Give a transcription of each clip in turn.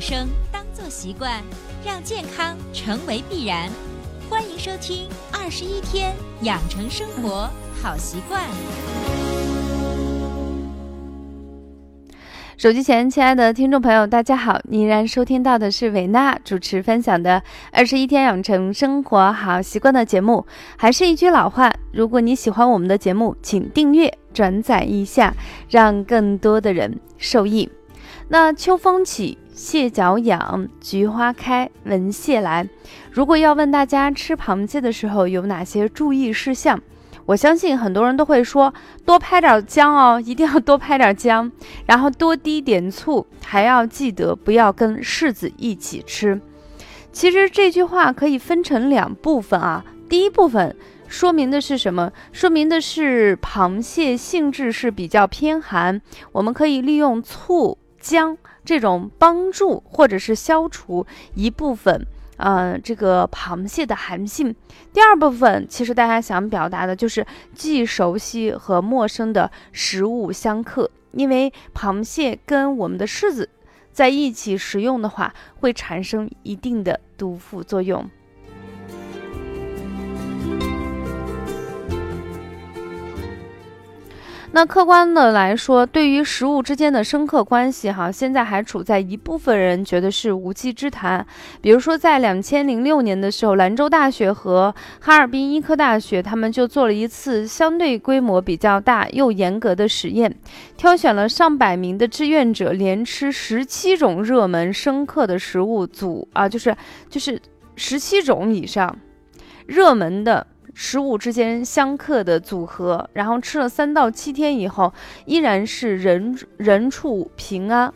生当做习惯，让健康成为必然。欢迎收听《二十一天养成生活好习惯》。手机前，亲爱的听众朋友，大家好！你依然收听到的是伟娜主持分享的《二十一天养成生活好习惯》的节目。还是一句老话，如果你喜欢我们的节目，请订阅、转载一下，让更多的人受益。那秋风起，蟹脚痒，菊花开，闻蟹来。如果要问大家吃螃蟹的时候有哪些注意事项？我相信很多人都会说，多拍点姜哦，一定要多拍点姜，然后多滴点醋，还要记得不要跟柿子一起吃。其实这句话可以分成两部分啊，第一部分说明的是什么？说明的是螃蟹性质是比较偏寒，我们可以利用醋、姜这种帮助或者是消除一部分。嗯，这个螃蟹的寒性。第二部分，其实大家想表达的就是既熟悉和陌生的食物相克，因为螃蟹跟我们的柿子在一起食用的话，会产生一定的毒副作用。那客观的来说，对于食物之间的深刻关系，哈，现在还处在一部分人觉得是无稽之谈。比如说，在两千零六年的时候，兰州大学和哈尔滨医科大学，他们就做了一次相对规模比较大又严格的实验，挑选了上百名的志愿者，连吃十七种热门深刻的食物组啊，就是就是十七种以上热门的。食物之间相克的组合，然后吃了三到七天以后，依然是人人畜平安。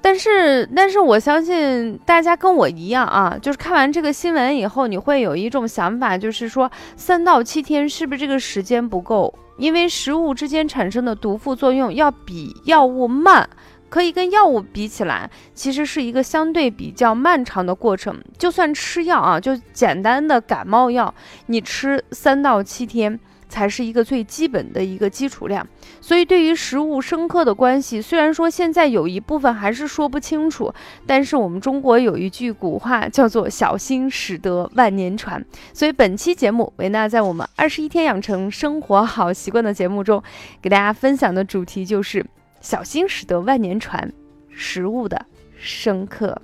但是，但是我相信大家跟我一样啊，就是看完这个新闻以后，你会有一种想法，就是说三到七天是不是这个时间不够？因为食物之间产生的毒副作用要比药物慢。可以跟药物比起来，其实是一个相对比较漫长的过程。就算吃药啊，就简单的感冒药，你吃三到七天才是一个最基本的一个基础量。所以，对于食物生克的关系，虽然说现在有一部分还是说不清楚，但是我们中国有一句古话叫做“小心驶得万年船”。所以，本期节目维娜在我们二十一天养成生活好习惯的节目中，给大家分享的主题就是。小心驶得万年船，食物的深刻。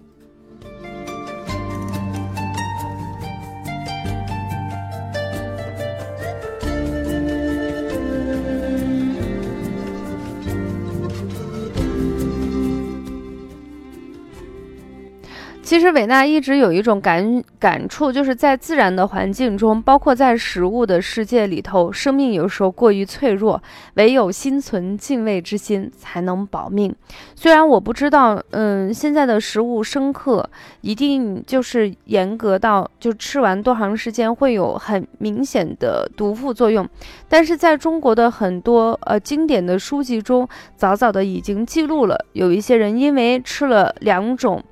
其实伟娜一直有一种感感触，就是在自然的环境中，包括在食物的世界里头，生命有时候过于脆弱，唯有心存敬畏之心才能保命。虽然我不知道，嗯，现在的食物深刻一定就是严格到就吃完多长时间会有很明显的毒副作用，但是在中国的很多呃经典的书籍中，早早的已经记录了，有一些人因为吃了两种。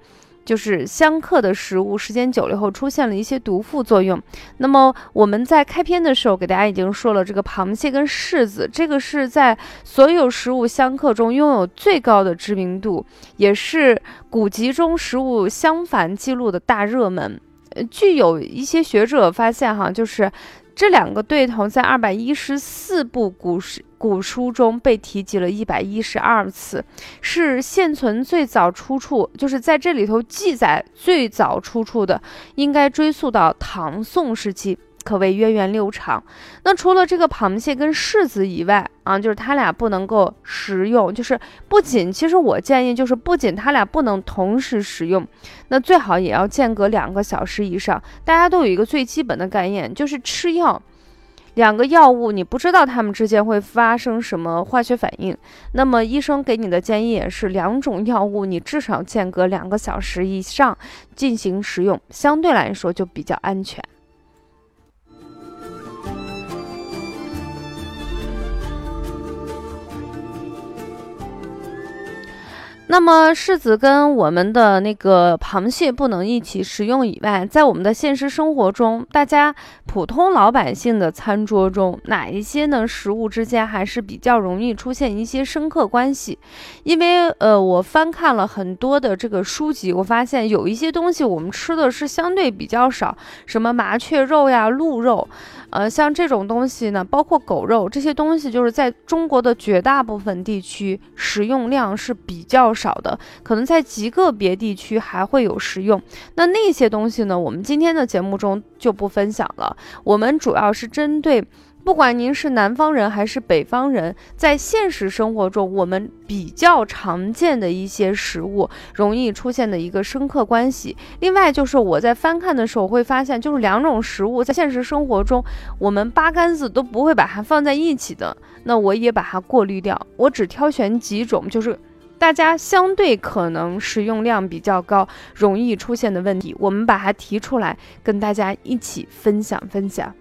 就是相克的食物，时间久了以后出现了一些毒副作用。那么我们在开篇的时候给大家已经说了，这个螃蟹跟柿子，这个是在所有食物相克中拥有最高的知名度，也是古籍中食物相反记录的大热门。呃，据有一些学者发现，哈，就是。这两个对头在二百一十四部古诗古书中被提及了一百一十二次，是现存最早出处，就是在这里头记载最早出处的，应该追溯到唐宋时期。可谓渊源流长。那除了这个螃蟹跟柿子以外啊，就是它俩不能够食用。就是不仅，其实我建议就是不仅它俩不能同时食用，那最好也要间隔两个小时以上。大家都有一个最基本的概念，就是吃药，两个药物你不知道它们之间会发生什么化学反应。那么医生给你的建议也是，两种药物你至少间隔两个小时以上进行食用，相对来说就比较安全。那么柿子跟我们的那个螃蟹不能一起食用以外，在我们的现实生活中，大家普通老百姓的餐桌中，哪一些呢食物之间还是比较容易出现一些深刻关系？因为呃，我翻看了很多的这个书籍，我发现有一些东西我们吃的是相对比较少，什么麻雀肉呀、鹿肉。呃，像这种东西呢，包括狗肉这些东西，就是在中国的绝大部分地区食用量是比较少的，可能在极个别地区还会有食用。那那些东西呢，我们今天的节目中就不分享了，我们主要是针对。不管您是南方人还是北方人，在现实生活中，我们比较常见的一些食物容易出现的一个深刻关系。另外，就是我在翻看的时候会发现，就是两种食物在现实生活中，我们八竿子都不会把它放在一起的。那我也把它过滤掉，我只挑选几种，就是大家相对可能食用量比较高、容易出现的问题，我们把它提出来，跟大家一起分享分享。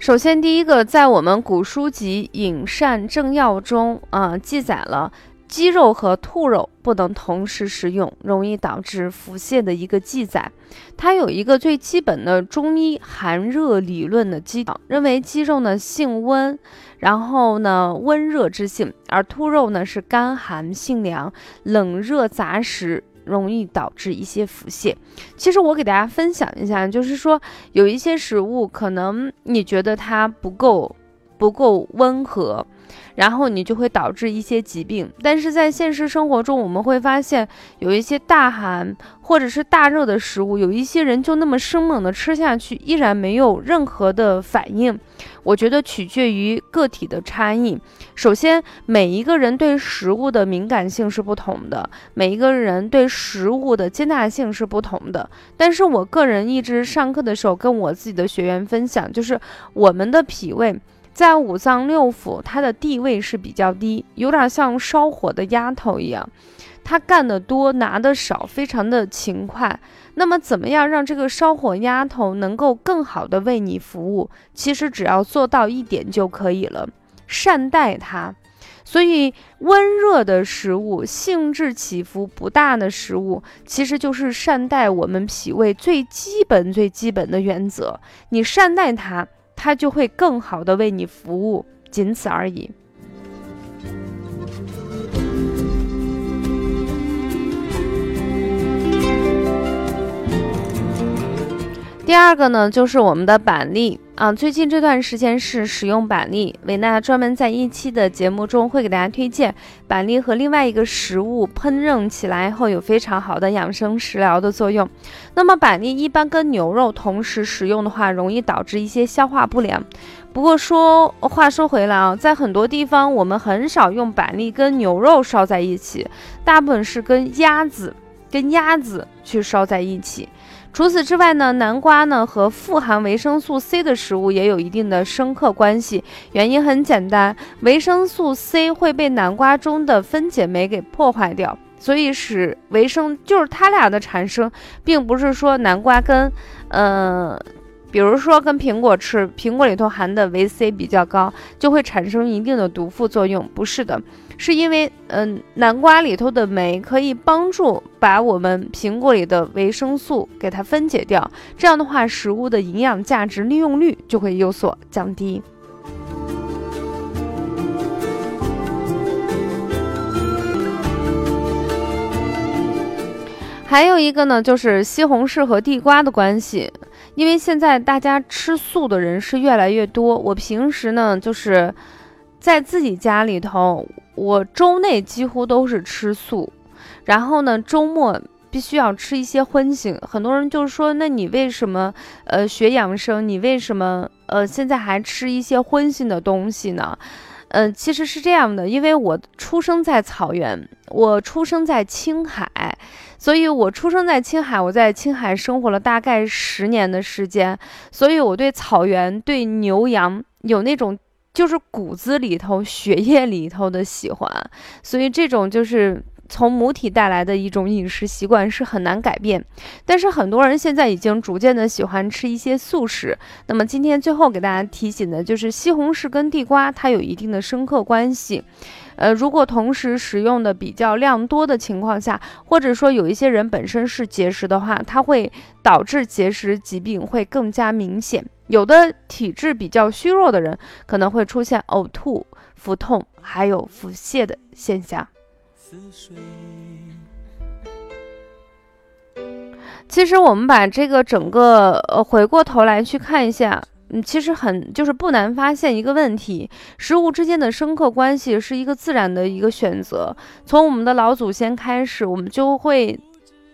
首先，第一个，在我们古书籍《饮膳正要》中啊，记载了鸡肉和兔肉不能同时食用，容易导致腹泻的一个记载。它有一个最基本的中医寒热理论的基础，认为鸡肉呢性温，然后呢温热之性，而兔肉呢是干寒性凉，冷热杂食。容易导致一些腹泻。其实我给大家分享一下，就是说有一些食物可能你觉得它不够不够温和，然后你就会导致一些疾病。但是在现实生活中，我们会发现有一些大寒或者是大热的食物，有一些人就那么生猛的吃下去，依然没有任何的反应。我觉得取决于个体的差异。首先，每一个人对食物的敏感性是不同的，每一个人对食物的接纳性是不同的。但是我个人一直上课的时候跟我自己的学员分享，就是我们的脾胃在五脏六腑它的地位是比较低，有点像烧火的丫头一样，它干得多拿得少，非常的勤快。那么，怎么样让这个烧火丫头能够更好的为你服务？其实只要做到一点就可以了，善待它。所以，温热的食物、性质起伏不大的食物，其实就是善待我们脾胃最基本、最基本的原则。你善待它，他就会更好的为你服务，仅此而已。第二个呢，就是我们的板栗啊。最近这段时间是使用板栗，维娜专门在一期的节目中会给大家推荐板栗和另外一个食物烹饪起来后有非常好的养生食疗的作用。那么板栗一般跟牛肉同时食用的话，容易导致一些消化不良。不过说话说回来啊，在很多地方我们很少用板栗跟牛肉烧在一起，大部分是跟鸭子跟鸭子去烧在一起。除此之外呢，南瓜呢和富含维生素 C 的食物也有一定的深刻关系。原因很简单，维生素 C 会被南瓜中的分解酶给破坏掉，所以使维生就是它俩的产生，并不是说南瓜跟，嗯。比如说，跟苹果吃，苹果里头含的维 C 比较高，就会产生一定的毒副作用。不是的，是因为，嗯，南瓜里头的酶可以帮助把我们苹果里的维生素给它分解掉，这样的话，食物的营养价值利用率就会有所降低。还有一个呢，就是西红柿和地瓜的关系。因为现在大家吃素的人是越来越多，我平时呢就是在自己家里头，我周内几乎都是吃素，然后呢周末必须要吃一些荤腥。很多人就说，那你为什么呃学养生？你为什么呃现在还吃一些荤腥的东西呢？嗯，其实是这样的，因为我出生在草原，我出生在青海。所以，我出生在青海，我在青海生活了大概十年的时间，所以我对草原、对牛羊有那种就是骨子里头、血液里头的喜欢。所以，这种就是从母体带来的一种饮食习惯是很难改变。但是很多人现在已经逐渐的喜欢吃一些素食。那么今天最后给大家提醒的就是西红柿跟地瓜它有一定的深刻关系。呃，如果同时食用的比较量多的情况下，或者说有一些人本身是节食的话，它会导致节食疾病会更加明显。有的体质比较虚弱的人可能会出现呕吐、腹痛，还有腹泻的现象。其实我们把这个整个呃回过头来去看一下。嗯，其实很就是不难发现一个问题，食物之间的深刻关系是一个自然的一个选择。从我们的老祖先开始，我们就会。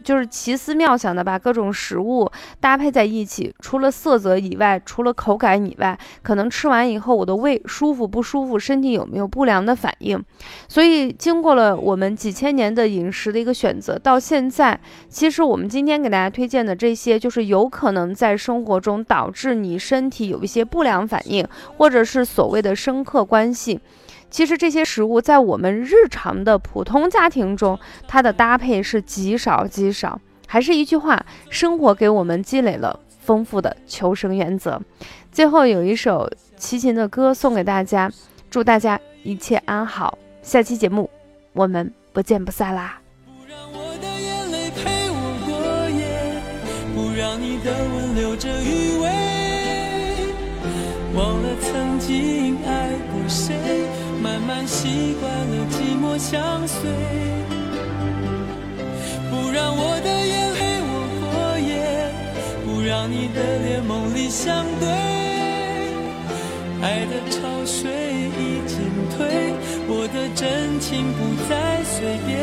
就是奇思妙想的把各种食物搭配在一起，除了色泽以外，除了口感以外，可能吃完以后我的胃舒服不舒服，身体有没有不良的反应？所以经过了我们几千年的饮食的一个选择，到现在，其实我们今天给大家推荐的这些，就是有可能在生活中导致你身体有一些不良反应，或者是所谓的深刻关系。其实这些食物在我们日常的普通家庭中，它的搭配是极少极少。还是一句话，生活给我们积累了丰富的求生原则。最后有一首齐秦的歌送给大家，祝大家一切安好。下期节目我们不见不散啦！不让我的眼泪陪我过夜，不让你的吻留着余味，忘了曾经爱过谁。习惯了寂寞相随，不让我的眼泪我过夜，不让你的脸梦里相对。爱的潮水已经退，我的真情不再随便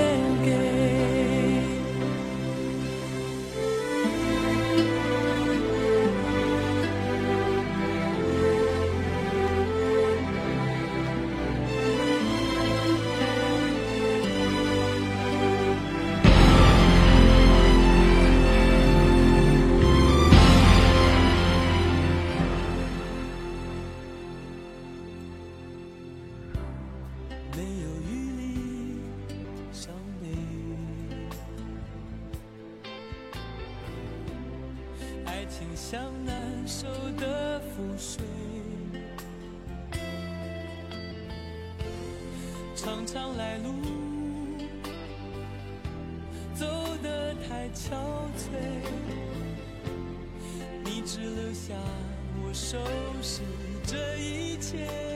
爱情像难受的覆水，常常来路走得太憔悴，你只留下我收拾这一切。